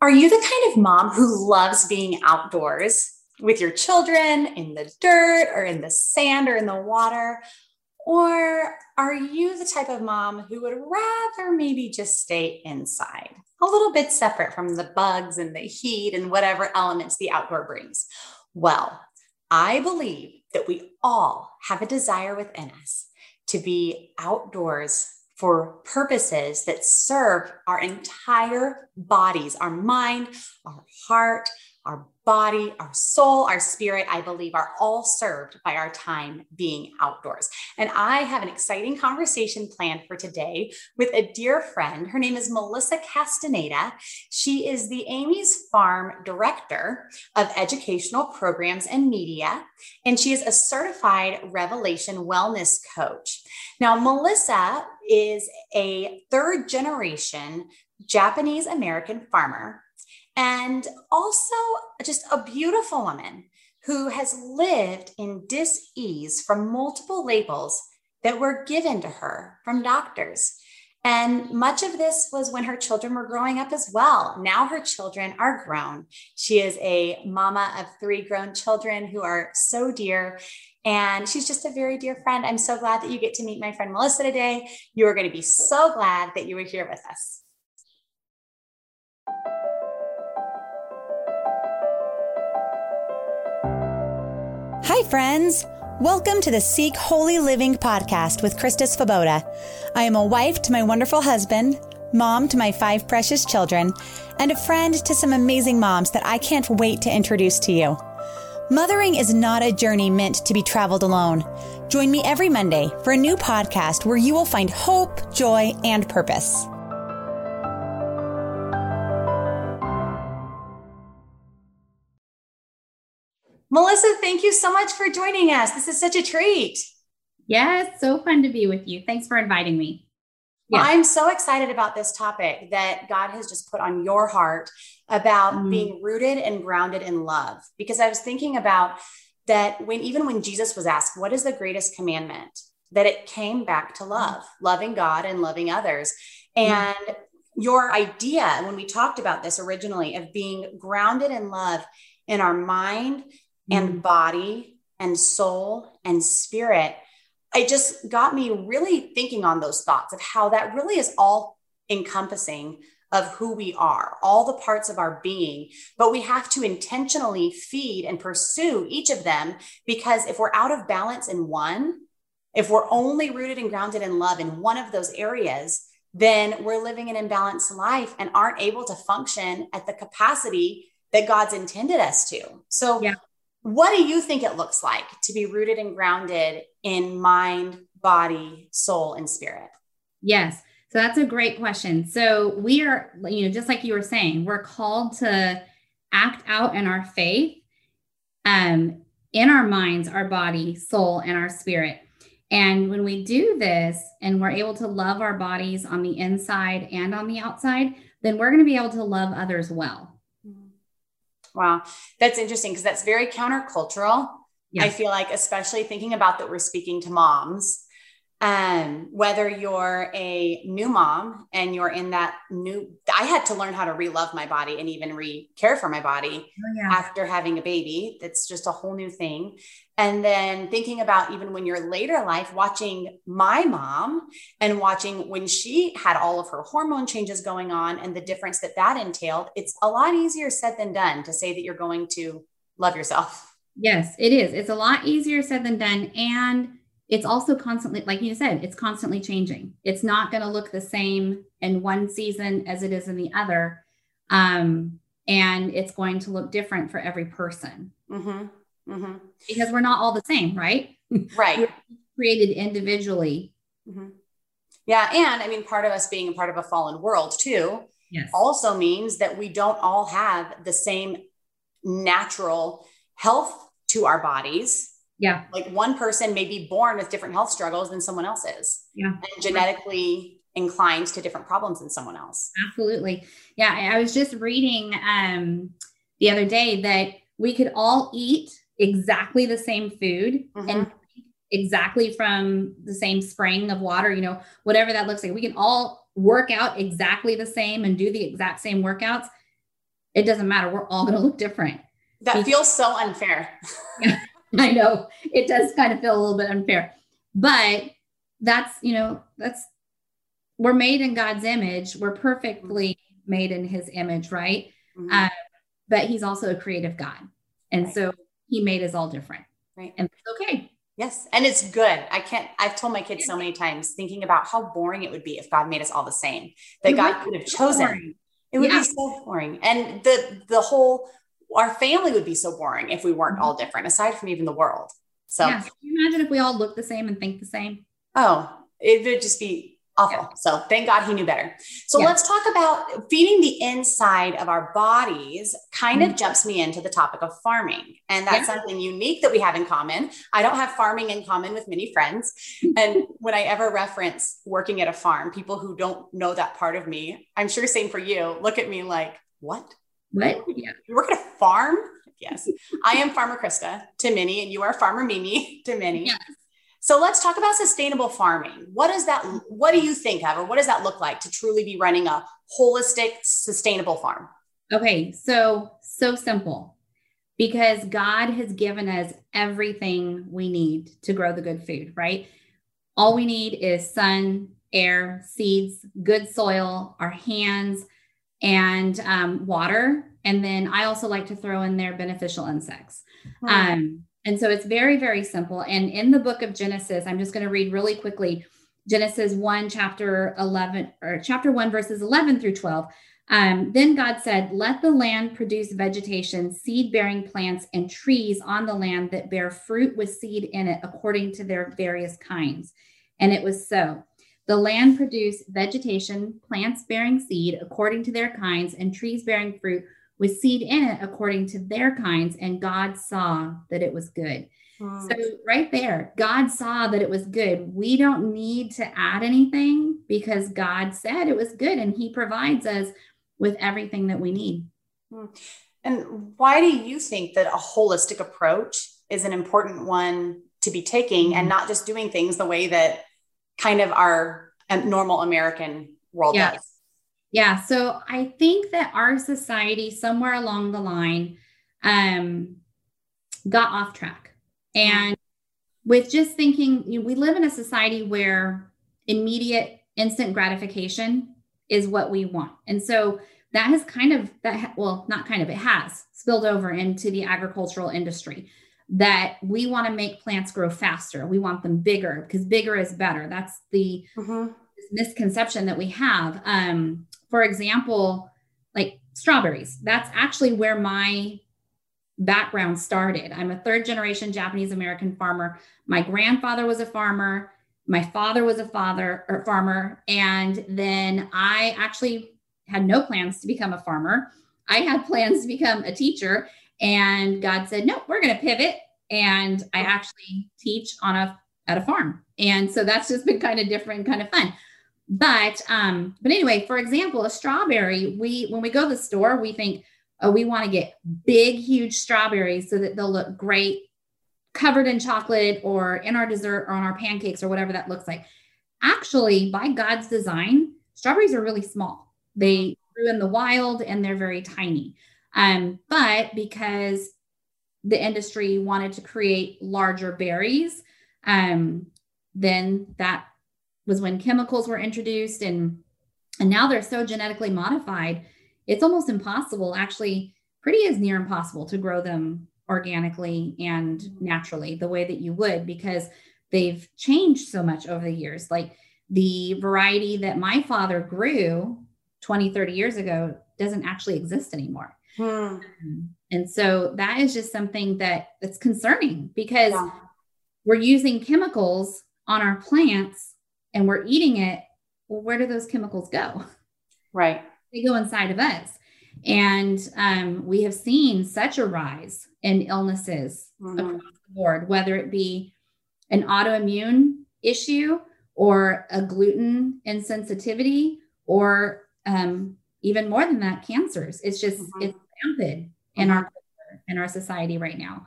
Are you the kind of mom who loves being outdoors with your children in the dirt or in the sand or in the water? Or are you the type of mom who would rather maybe just stay inside, a little bit separate from the bugs and the heat and whatever elements the outdoor brings? Well, I believe that we all have a desire within us to be outdoors for purposes that serve our entire bodies, our mind, our heart, our body, our soul, our spirit, I believe, are all served by our time being outdoors. And I have an exciting conversation planned for today with a dear friend. Her name is Melissa Castaneda. She is the Amy's Farm Director of Educational Programs and Media, and she is a certified Revelation Wellness Coach. Now, Melissa is a third generation Japanese American farmer and also just a beautiful woman who has lived in dis-ease from multiple labels that were given to her from doctors. And much of this was when her children were growing up as well. Now her children are grown. She is a mama of three grown children who are so dear. And she's just a very dear friend. I'm so glad that you get to meet my friend Melissa today. You are going to be so glad that you were here with us. Hi, friends. Welcome to the Seek Holy Living podcast with Krista Faboda. I am a wife to my wonderful husband, mom to my five precious children, and a friend to some amazing moms that I can't wait to introduce to you. Mothering is not a journey meant to be traveled alone. Join me every Monday for a new podcast where you will find hope, joy, and purpose. Melissa, thank you so much for joining us. This is such a treat. Yes, so fun to be with you. Thanks for inviting me. Well, I'm so excited about this topic that God has just put on your heart about mm being rooted and grounded in love. Because I was thinking about that when even when Jesus was asked, What is the greatest commandment? That it came back to love, mm loving God and loving others. And mm your idea, when we talked about this originally, of being grounded in love in our mind and body and soul and spirit, it just got me really thinking on those thoughts of how that really is all encompassing of who we are, all the parts of our being, but we have to intentionally feed and pursue each of them because if we're out of balance in one, if we're only rooted and grounded in love in one of those areas, then we're living an imbalanced life and aren't able to function at the capacity that God's intended us to. So, yeah. What do you think it looks like to be rooted and grounded in mind, body, soul, and spirit? Yes. So that's a great question. So we are, you know, just like you were saying, we're called to act out in our faith, um, in our minds, our body, soul, and our spirit. And when we do this and we're able to love our bodies on the inside and on the outside, then we're going to be able to love others well. Wow. That's interesting because that's very countercultural. Yeah. I feel like, especially thinking about that we're speaking to moms, um, whether you're a new mom and you're in that new, I had to learn how to re-love my body and even re-care for my body oh, yeah. after having a baby. That's just a whole new thing. And then thinking about even when you're later life, watching my mom and watching when she had all of her hormone changes going on and the difference that that entailed, it's a lot easier said than done to say that you're going to love yourself. Yes, it is. It's a lot easier said than done. And it's also constantly, like you said, it's constantly changing. It's not going to look the same in one season as it is in the other. Um, and it's going to look different for every person. Mm-hmm. Mm-hmm. Because we're not all the same, right? Right. created individually. Mm-hmm. Yeah. And I mean, part of us being a part of a fallen world too yes. also means that we don't all have the same natural health to our bodies. Yeah. Like one person may be born with different health struggles than someone else is. Yeah. And genetically inclined to different problems than someone else. Absolutely. Yeah. I was just reading um, the other day that we could all eat exactly the same food mm-hmm. and exactly from the same spring of water, you know, whatever that looks like. We can all work out exactly the same and do the exact same workouts. it doesn't matter. We're all going to look different. That because, feels so unfair. I know it does kind of feel a little bit unfair, but that's, you know, that's, we're made in God's image. We're perfectly made in his image, right? Mm-hmm. Uh, but he's also a creative God. And right. so he made us all different. Right. And it's okay. Yes. And it's good. I can't, I've told my kids so many times thinking about how boring it would be if God made us all the same, that it God could have chosen. Boring. It would yeah. be so boring. And the, the whole, our family would be so boring if we weren't mm-hmm. all different, aside from even the world. So yeah. Can you imagine if we all look the same and think the same? Oh, it would just be awful. Yeah. So thank God he knew better. So yeah. let's talk about feeding the inside of our bodies kind mm-hmm. of jumps me into the topic of farming. And that's yeah. something unique that we have in common. I don't have farming in common with many friends. and when I ever reference working at a farm, people who don't know that part of me, I'm sure same for you, look at me like, what? What? Yeah. You work at a farm? Yes. I am Farmer Krista to many, and you are Farmer Mimi to many. Yes. So let's talk about sustainable farming. What does that what do you think of or what does that look like to truly be running a holistic sustainable farm? Okay, so so simple. Because God has given us everything we need to grow the good food, right? All we need is sun, air, seeds, good soil, our hands, and um, water. And then I also like to throw in there beneficial insects. Hmm. Um, and so it's very, very simple. And in the book of Genesis, I'm just going to read really quickly Genesis 1, chapter 11, or chapter 1, verses 11 through 12. Um, then God said, Let the land produce vegetation, seed bearing plants, and trees on the land that bear fruit with seed in it according to their various kinds. And it was so. The land produced vegetation, plants bearing seed according to their kinds, and trees bearing fruit with seed in it according to their kinds, and God saw that it was good. So, right there, God saw that it was good. We don't need to add anything because God said it was good and He provides us with everything that we need. Hmm. And why do you think that a holistic approach is an important one to be taking and mm-hmm. not just doing things the way that kind of our normal American world yes. does? Yeah. So I think that our society, somewhere along the line, um, got off track. And with just thinking, you know, we live in a society where immediate, instant gratification is what we want. And so that has kind of, that, well, not kind of, it has spilled over into the agricultural industry that we want to make plants grow faster. We want them bigger because bigger is better. That's the mm-hmm. misconception that we have. Um, for example, like strawberries, that's actually where my background started. I'm a third generation Japanese American farmer. My grandfather was a farmer. My father was a father or farmer. And then I actually had no plans to become a farmer. I had plans to become a teacher. And God said, no, we're going to pivot. And I actually teach on a at a farm. And so that's just been kind of different, kind of fun. But um, but anyway, for example, a strawberry, we when we go to the store, we think, oh, we want to get big, huge strawberries so that they'll look great covered in chocolate or in our dessert or on our pancakes or whatever that looks like. Actually, by God's design, strawberries are really small. They grew in the wild and they're very tiny. Um, but because the industry wanted to create larger berries, um, then that was when chemicals were introduced and and now they're so genetically modified it's almost impossible actually pretty is near impossible to grow them organically and naturally the way that you would because they've changed so much over the years. Like the variety that my father grew 20 30 years ago doesn't actually exist anymore hmm. and so that is just something that that's concerning because yeah. we're using chemicals on our plants and we're eating it, well, where do those chemicals go? Right. They go inside of us. And um, we have seen such a rise in illnesses mm-hmm. across the board, whether it be an autoimmune issue or a gluten insensitivity or um, even more than that, cancers. It's just, mm-hmm. it's rampant mm-hmm. in our in our society right now.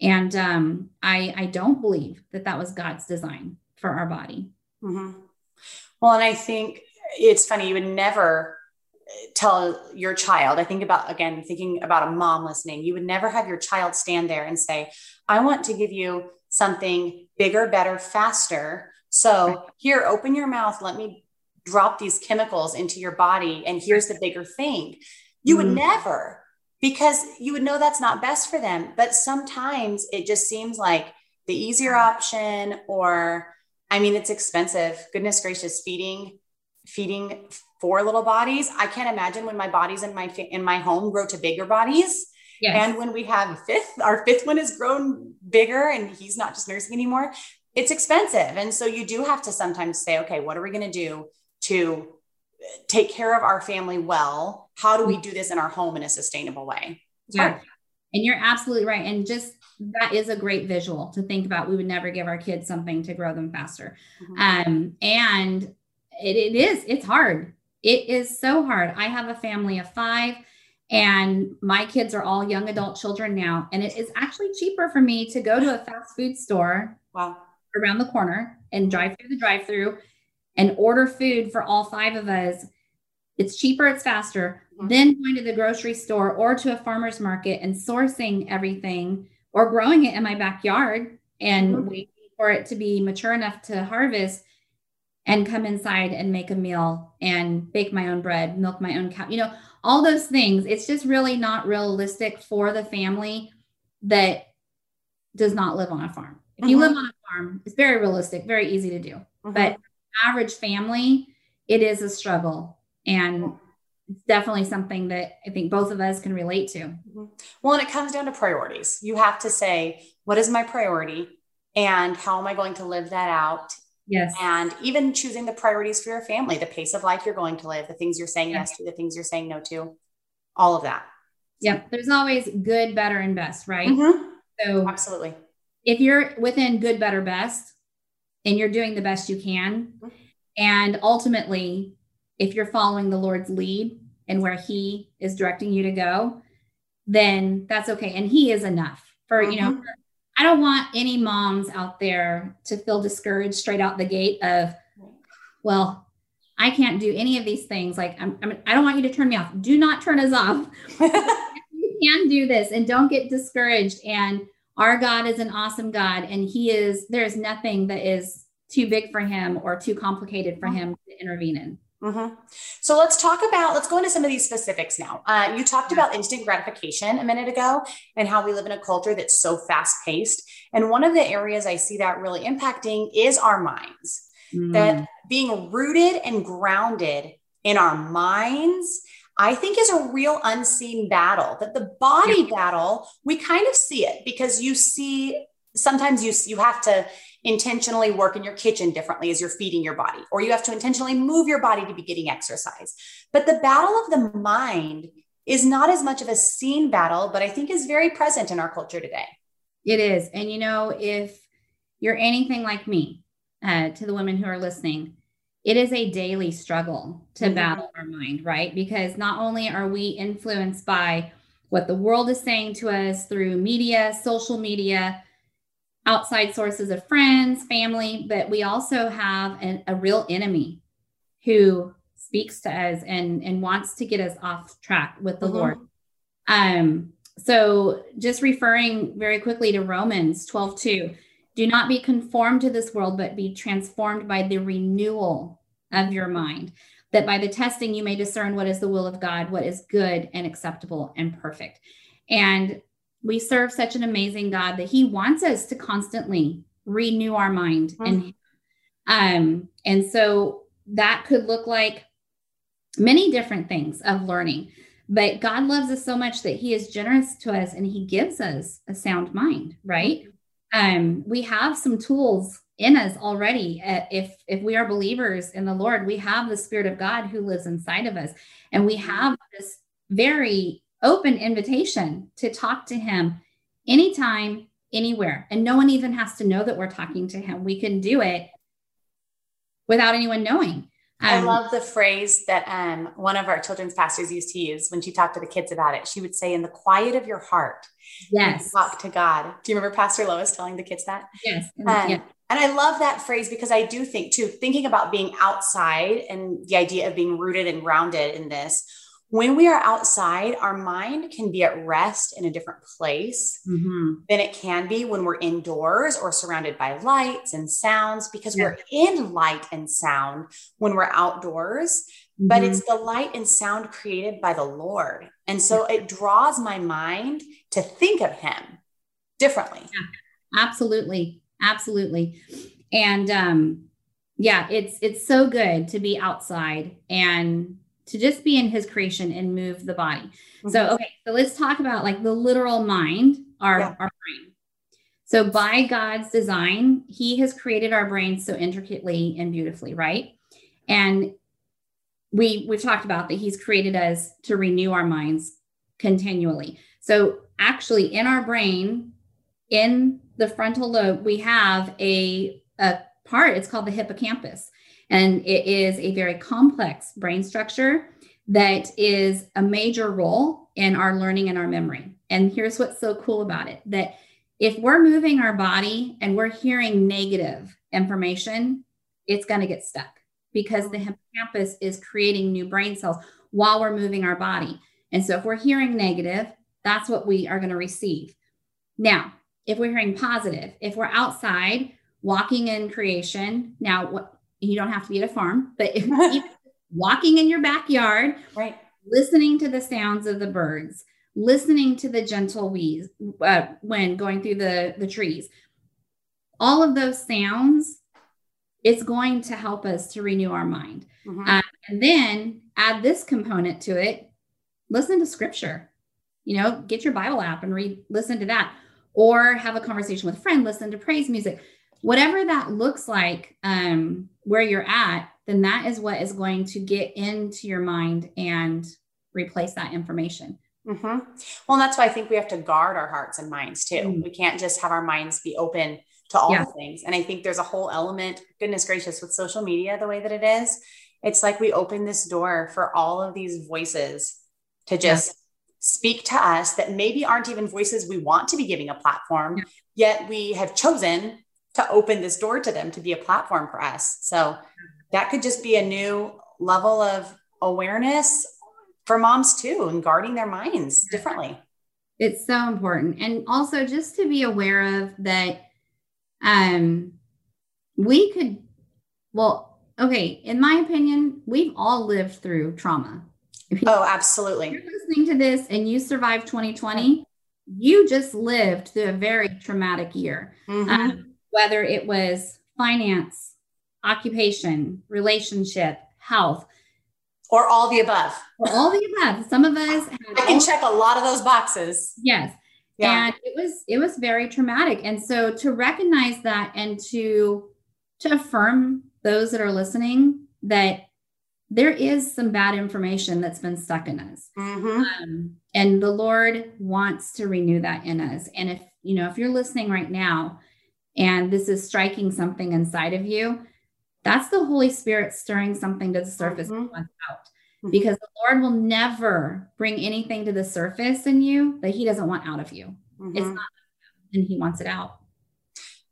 And um, I, I don't believe that that was God's design for our body. Mm-hmm. Well, and I think it's funny, you would never tell your child, I think about, again, thinking about a mom listening, you would never have your child stand there and say, I want to give you something bigger, better, faster. So here, open your mouth. Let me drop these chemicals into your body. And here's the bigger thing. You mm-hmm. would never, because you would know that's not best for them. But sometimes it just seems like the easier option, or I mean, it's expensive. Goodness gracious, feeding, feeding four little bodies. I can't imagine when my bodies in my in my home grow to bigger bodies. Yes. And when we have fifth, our fifth one has grown bigger and he's not just nursing anymore, it's expensive. And so you do have to sometimes say, okay, what are we going to do to take care of our family well? How do we do this in our home in a sustainable way? It's yeah. Hard. And you're absolutely right. And just that is a great visual to think about. We would never give our kids something to grow them faster. Mm-hmm. Um, and it, it is, it's hard. It is so hard. I have a family of five and my kids are all young adult children now. And it is actually cheaper for me to go to a fast food store wow. around the corner and drive through the drive through and order food for all five of us. It's cheaper, it's faster mm-hmm. than going to the grocery store or to a farmer's market and sourcing everything or growing it in my backyard and mm-hmm. waiting for it to be mature enough to harvest and come inside and make a meal and bake my own bread, milk my own cow, you know, all those things. It's just really not realistic for the family that does not live on a farm. If mm-hmm. you live on a farm, it's very realistic, very easy to do. Mm-hmm. But average family, it is a struggle. And it's definitely something that I think both of us can relate to. Mm-hmm. Well, and it comes down to priorities. You have to say, what is my priority? And how am I going to live that out Yes. And even choosing the priorities for your family, the pace of life you're going to live, the things you're saying yes, yes to, the things you're saying no to, all of that. Yeah. There's always good, better, and best, right? Mm-hmm. So, absolutely. If you're within good, better, best, and you're doing the best you can, mm-hmm. and ultimately, if you're following the Lord's lead and where He is directing you to go, then that's okay. And He is enough for, mm-hmm. you know, mm-hmm. I don't want any moms out there to feel discouraged straight out the gate of, well, I can't do any of these things. Like, I'm, I'm, I do not want you to turn me off. Do not turn us off. you can do this and don't get discouraged. And our God is an awesome God. And He is, there's nothing that is too big for Him or too complicated for Him to intervene in. Mm-hmm. So let's talk about, let's go into some of these specifics now. Uh, you talked about instant gratification a minute ago and how we live in a culture that's so fast paced. And one of the areas I see that really impacting is our minds, mm. that being rooted and grounded in our minds. I think is a real unseen battle that the body yeah. battle, we kind of see it because you see sometimes you you have to intentionally work in your kitchen differently as you're feeding your body, or you have to intentionally move your body to be getting exercise. But the battle of the mind is not as much of a seen battle, but I think is very present in our culture today. It is. And you know, if you're anything like me, uh, to the women who are listening, it is a daily struggle to mm-hmm. battle our mind, right? Because not only are we influenced by what the world is saying to us through media, social media, outside sources of friends, family, but we also have an, a real enemy who speaks to us and, and wants to get us off track with the mm-hmm. Lord. Um, so just referring very quickly to Romans 12, 2, do not be conformed to this world, but be transformed by the renewal of your mind, that by the testing you may discern what is the will of God, what is good and acceptable and perfect. And we serve such an amazing God that He wants us to constantly renew our mind mm-hmm. and um and so that could look like many different things of learning but god loves us so much that he is generous to us and he gives us a sound mind right? Um we have some tools in us already uh, if if we are believers in the lord we have the spirit of god who lives inside of us and we have this very open invitation to talk to him anytime, anywhere. And no one even has to know that we're talking to him. We can do it without anyone knowing. Um, I love the phrase that um, one of our children's pastors used to use when she talked to the kids about it. She would say, "In the quiet of your heart, yes, talk to God." Do you remember Pastor Lois telling the kids that? Yes, um, yeah. And I love that phrase because I do think too, thinking about being outside and the idea of being rooted and grounded in this. When we are outside, our mind can be at rest in a different place mm-hmm. than it can be when we're indoors or surrounded by lights and sounds because yeah. we're in light and sound when we're outdoors. Mm-hmm. But it's the light and sound created by the Lord. And so it draws my mind to think of Him differently. Yeah, absolutely absolutely and um yeah it's it's so good to be outside and to just be in his creation and move the body mm-hmm. so okay so let's talk about like the literal mind our yeah. our brain so by god's design he has created our brains so intricately and beautifully right and we we've talked about that he's created us to renew our minds continually so actually in our brain in the frontal lobe, we have a, a part, it's called the hippocampus. And it is a very complex brain structure that is a major role in our learning and our memory. And here's what's so cool about it that if we're moving our body and we're hearing negative information, it's going to get stuck because the hippocampus is creating new brain cells while we're moving our body. And so if we're hearing negative, that's what we are going to receive. Now, if we're hearing positive, if we're outside walking in creation, now what you don't have to be at a farm, but if walking in your backyard, right, listening to the sounds of the birds, listening to the gentle wheeze uh, when going through the the trees, all of those sounds, it's going to help us to renew our mind. Mm-hmm. Uh, and then add this component to it. Listen to scripture. You know, get your Bible app and read, listen to that or have a conversation with a friend, listen to praise music, whatever that looks like, um, where you're at, then that is what is going to get into your mind and replace that information. Mm-hmm. Well, that's why I think we have to guard our hearts and minds too. Mm-hmm. We can't just have our minds be open to all yeah. the things. And I think there's a whole element, goodness gracious, with social media the way that it is. It's like we open this door for all of these voices to just speak to us that maybe aren't even voices we want to be giving a platform, yeah. yet we have chosen to open this door to them to be a platform for us. So that could just be a new level of awareness for moms too and guarding their minds differently. It's so important. And also just to be aware of that um we could well okay in my opinion we've all lived through trauma Oh, absolutely. If you're listening to this and you survived 2020, you just lived through a very traumatic year. Mm-hmm. Um, whether it was finance, occupation, relationship, health, or all the above. Or all the above. Some of us I can check a lot of those boxes. Yes. Yeah. And it was it was very traumatic. And so to recognize that and to to affirm those that are listening that there is some bad information that's been stuck in us. Mm-hmm. Um, and the Lord wants to renew that in us. And if, you know, if you're listening right now and this is striking something inside of you, that's the Holy Spirit stirring something to the surface mm-hmm. out. Mm-hmm. Because the Lord will never bring anything to the surface in you that He doesn't want out of you. Mm-hmm. not, and He wants it out.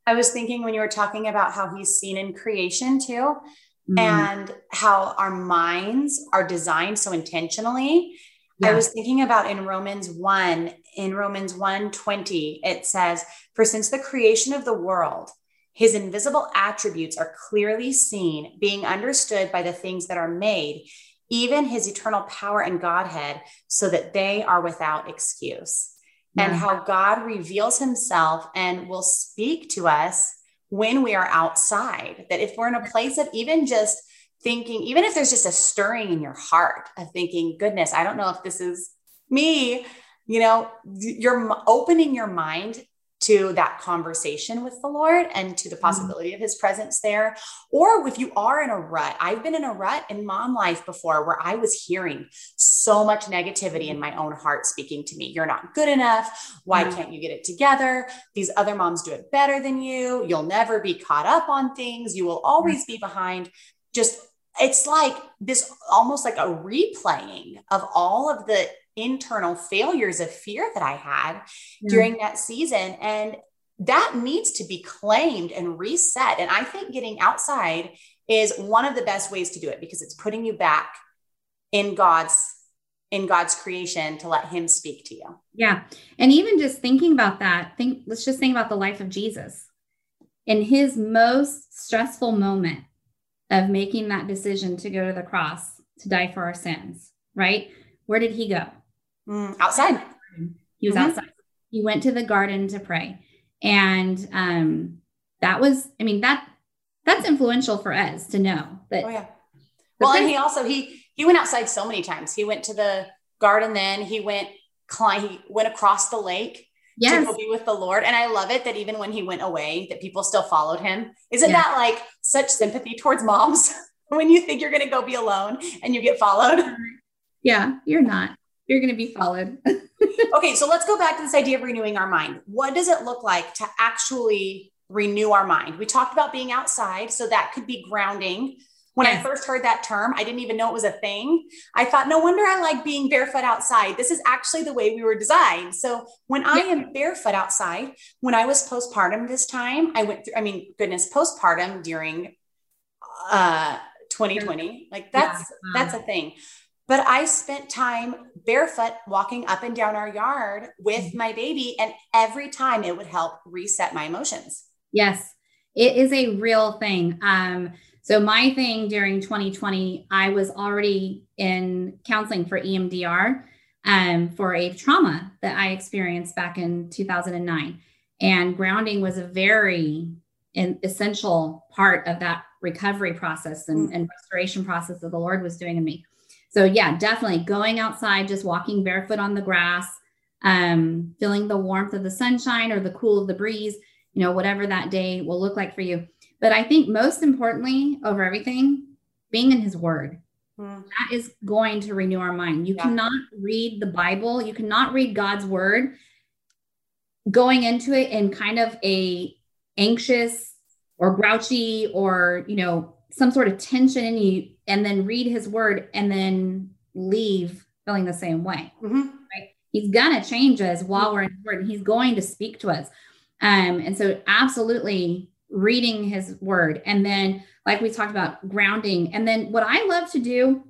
I was thinking when you were talking about how He's seen in creation too, mm. and how our minds are designed so intentionally. Yeah. I was thinking about in Romans 1, in Romans 1 20, it says, For since the creation of the world, his invisible attributes are clearly seen, being understood by the things that are made, even his eternal power and Godhead, so that they are without excuse. Yeah. And how God reveals himself and will speak to us when we are outside. That if we're in a place of even just thinking, even if there's just a stirring in your heart of thinking, goodness, I don't know if this is me, you know, you're opening your mind to that conversation with the Lord and to the mm-hmm. possibility mm-hmm. of his presence there. Or if you are in a rut, I've been in a rut in mom life before where I was hearing so much negativity in my own heart speaking to me. You're not good enough. Why mm-hmm. can't you get it together? These other moms do it better than you. You'll never be caught up on things. You will always be behind. Just it's like this almost like a replaying of all of the internal failures of fear that I had during that season. And that needs to be claimed and reset. And I think getting outside is one of the best ways to do it because it's putting you back in God's in God's creation to let him speak to you. Yeah. And even just thinking about that, think let's just think about the life of Jesus. In his most stressful moment of making that decision to go to the cross to die for our sins, right? Where did he go? Mm, outside. He was mm-hmm. outside. He went to the garden to pray. And um that was, I mean, that that's influential for us to know that. Oh, yeah. Well, and he also he he went outside so many times. He went to the garden, then he went climb, he went across the lake yes. to go be with the Lord. And I love it that even when he went away, that people still followed him. Isn't yeah. that like such sympathy towards moms when you think you're going to go be alone and you get followed? Mm-hmm. Yeah, you're not. You're going to be followed. okay, so let's go back to this idea of renewing our mind. What does it look like to actually renew our mind? We talked about being outside, so that could be grounding. When yes. I first heard that term, I didn't even know it was a thing. I thought, no wonder I like being barefoot outside. This is actually the way we were designed. So when I am barefoot outside, when I was postpartum this time, I went through, I mean, goodness, postpartum during uh 2020. Like that's yeah. that's a thing. But I spent time barefoot walking up and down our yard with mm-hmm. my baby. And every time it would help reset my emotions. Yes, it is a real thing. Um, so my thing during 2020, I was already in counseling for EMDR um, for a trauma that I experienced back in 2009. And grounding was a very essential part of that recovery process and, mm. and restoration process that the Lord was doing in me. So yeah, definitely going outside, just walking barefoot on the grass, um, feeling the warmth of the sunshine or the cool of the breeze, you know, whatever that day will look like for you. But I think most importantly, over everything, being in his word. Mm. That is going to renew our mind. You yeah. cannot read the Bible, you cannot read God's word going into it in kind of a anxious or grouchy or, you know, some sort of tension in you and then read his word and then leave feeling the same way. Mm-hmm. Right? He's gonna change us while we're in word and he's going to speak to us. Um, and so absolutely reading his word and then like we talked about grounding and then what i love to do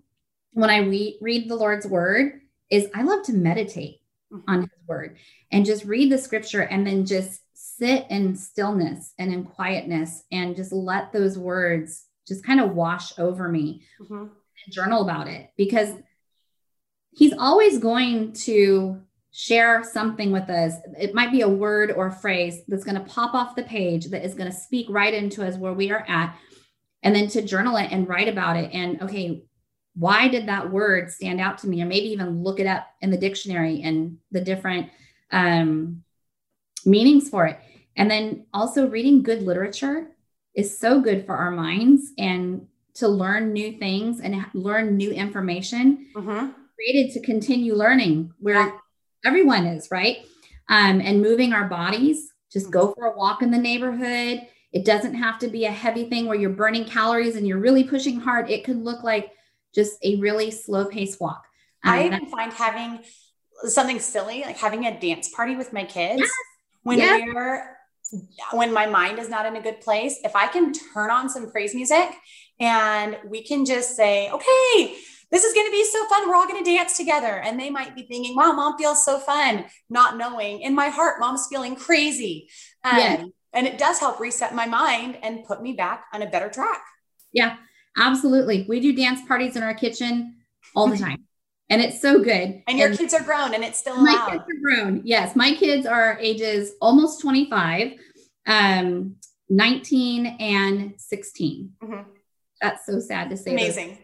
when i re- read the lord's word is i love to meditate mm-hmm. on his word and just read the scripture and then just sit in stillness and in quietness and just let those words just kind of wash over me mm-hmm. and journal about it because he's always going to share something with us. It might be a word or a phrase that's going to pop off the page that is going to speak right into us where we are at. And then to journal it and write about it. And okay, why did that word stand out to me? Or maybe even look it up in the dictionary and the different um, meanings for it. And then also reading good literature is so good for our minds and to learn new things and learn new information. Mm-hmm. Created to continue learning. Where yeah everyone is, right? Um, and moving our bodies, just go for a walk in the neighborhood. It doesn't have to be a heavy thing where you're burning calories and you're really pushing hard. It could look like just a really slow pace walk. Um, I even find having something silly, like having a dance party with my kids yes. when yes. we're when my mind is not in a good place, if I can turn on some praise music and we can just say, okay, this is going to be so fun. We're all going to dance together. And they might be thinking, wow, mom feels so fun, not knowing in my heart, mom's feeling crazy. Um, yeah. And it does help reset my mind and put me back on a better track. Yeah, absolutely. We do dance parties in our kitchen all the time. and it's so good. And your and kids are grown and it's still allowed. My kids are grown. Yes. My kids are ages almost 25, um, 19 and 16. Mm-hmm. That's so sad to say. Amazing.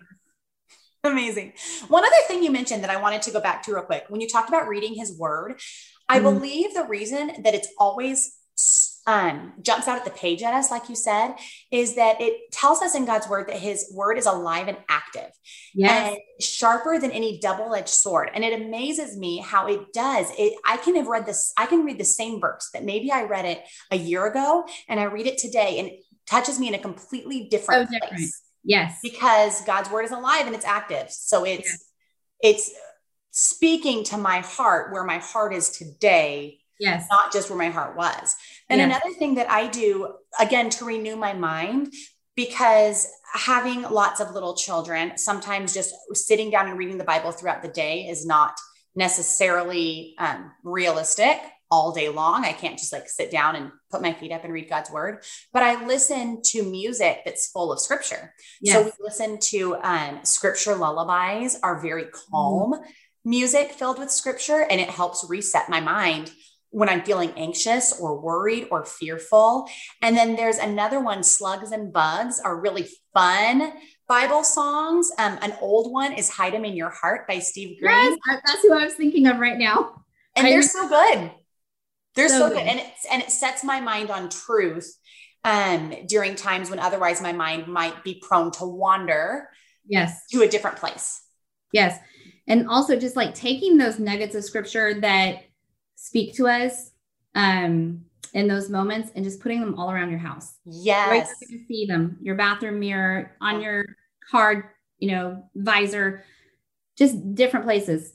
Amazing. One other thing you mentioned that I wanted to go back to real quick when you talked about reading his word, I mm believe the reason that it's always um, jumps out at the page at us, like you said, is that it tells us in God's word that his word is alive and active yes. and sharper than any double edged sword. And it amazes me how it does. It, I can have read this, I can read the same verse that maybe I read it a year ago and I read it today and it touches me in a completely different so place. Yes. Because God's word is alive and it's active. So it's yes. it's speaking to my heart where my heart is today Yes. Not just where my heart was. And Yes. another thing that I do, again, to renew my mind, because having lots of little children, sometimes just sitting down and reading the Bible throughout the day is not necessarily um, realistic all day long. I can't just like sit down and put my feet up and read God's word, but I listen to music that's full of scripture. So we listen to um, scripture lullabies are very calm music filled with scripture, and it helps reset my mind when I'm feeling anxious or worried or fearful. And then there's another one, Slugs and Bugs are really fun Bible songs. Um, an old one is Hide Them in Your Heart by Steve Green. Yes, that's who I was thinking of right now. and I they're re- so good. They're so, So good. good. And it's and it sets my mind on truth um during times when otherwise my mind might be prone to wander Yes. to a different place. Yes. And also just like taking those nuggets of scripture that speak to us um in those moments and just putting them all around your house. Right Yes. you're gonna see them, your bathroom mirror, on your card, you know, visor, just different places.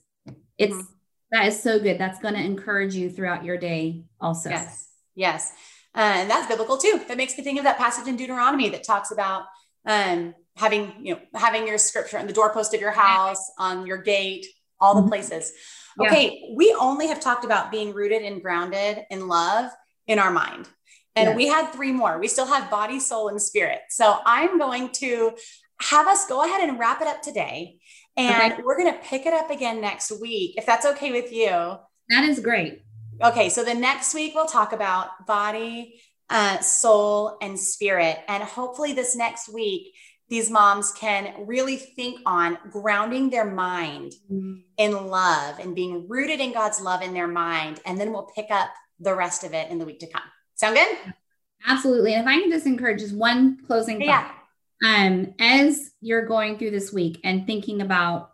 It's Mhm. That is so good. That's gonna encourage you throughout your day also. Yes. Yes. Uh, and that's biblical too. That makes me think of that passage in Deuteronomy that talks about um, having, you know, having your scripture on the doorpost of your house, on your gate, all the Mhm. places. Yeah. Okay. We only have talked about being rooted and grounded in love in our mind. And we had three more. We still have body, soul, and spirit. So I'm going to have us go ahead and wrap it up today. And Okay. we're going to pick it up again next week, if that's okay with you. That is great. Okay, so the next week we'll talk about body, uh, soul, and spirit. And hopefully, this next week, these moms can really think on grounding their mind in love and being rooted in God's love in their mind. And then we'll pick up the rest of it in the week to come. Sound good? Absolutely. And if I can just encourage just one closing thought. Yeah. um, as you're going through this week and thinking about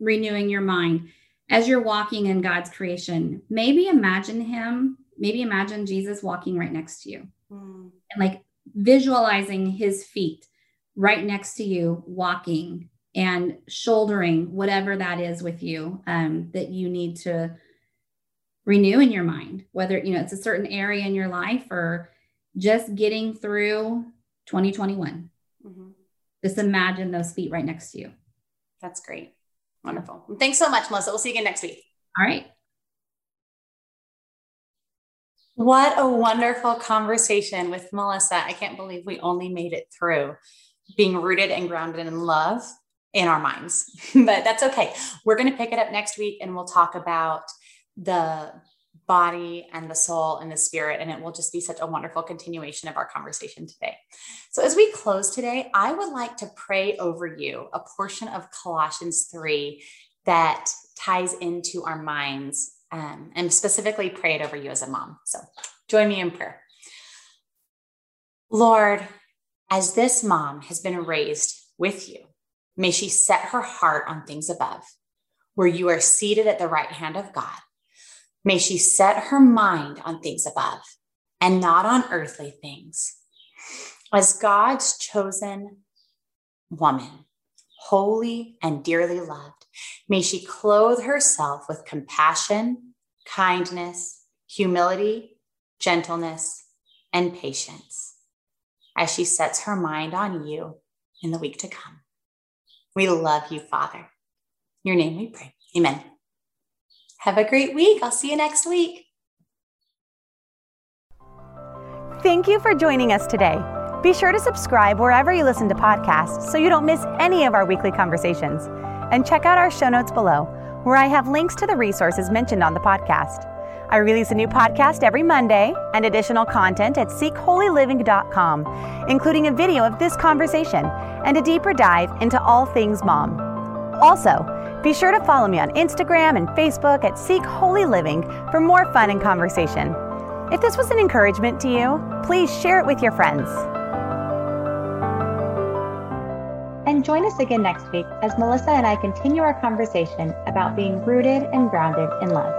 renewing your mind, as you're walking in God's creation, maybe imagine Him, maybe imagine Jesus walking right next to you Mm, and like visualizing His feet right next to you, walking and shouldering whatever that is with you um, that you need to renew in your mind, whether you know it's a certain area in your life or just getting through 2021 mhm. Just imagine those feet right next to you. That's great. Wonderful. Thanks so much, Melissa. We'll see you again next week. All right. What a wonderful conversation with Melissa. I can't believe we only made it through being rooted and grounded in love in our minds, but that's okay. We're going to pick it up next week and we'll talk about the body and the soul and the spirit. And it will just be such a wonderful continuation of our conversation today. So, as we close today, I would like to pray over you a portion of Colossians 3 that ties into our minds um, and specifically pray it over you as a mom. So join me in prayer. Lord, as this mom has been raised with you, may she set her heart on things above, where you are seated at the right hand of God. May she set her mind on things above and not on earthly things. As God's chosen woman, holy and dearly loved, may she clothe herself with compassion, kindness, humility, gentleness, and patience as she sets her mind on you in the week to come. We love you, Father. In your name we pray. Amen. Have a great week. I'll see you next week. Thank you for joining us today. Be sure to subscribe wherever you listen to podcasts so you don't miss any of our weekly conversations. And check out our show notes below, where I have links to the resources mentioned on the podcast. I release a new podcast every Monday and additional content at seekholyliving.com, including a video of this conversation and a deeper dive into all things mom. Also, be sure to follow me on Instagram and Facebook at Seek Holy Living for more fun and conversation. If this was an encouragement to you, please share it with your friends. And join us again next week as Melissa and I continue our conversation about being rooted and grounded in love.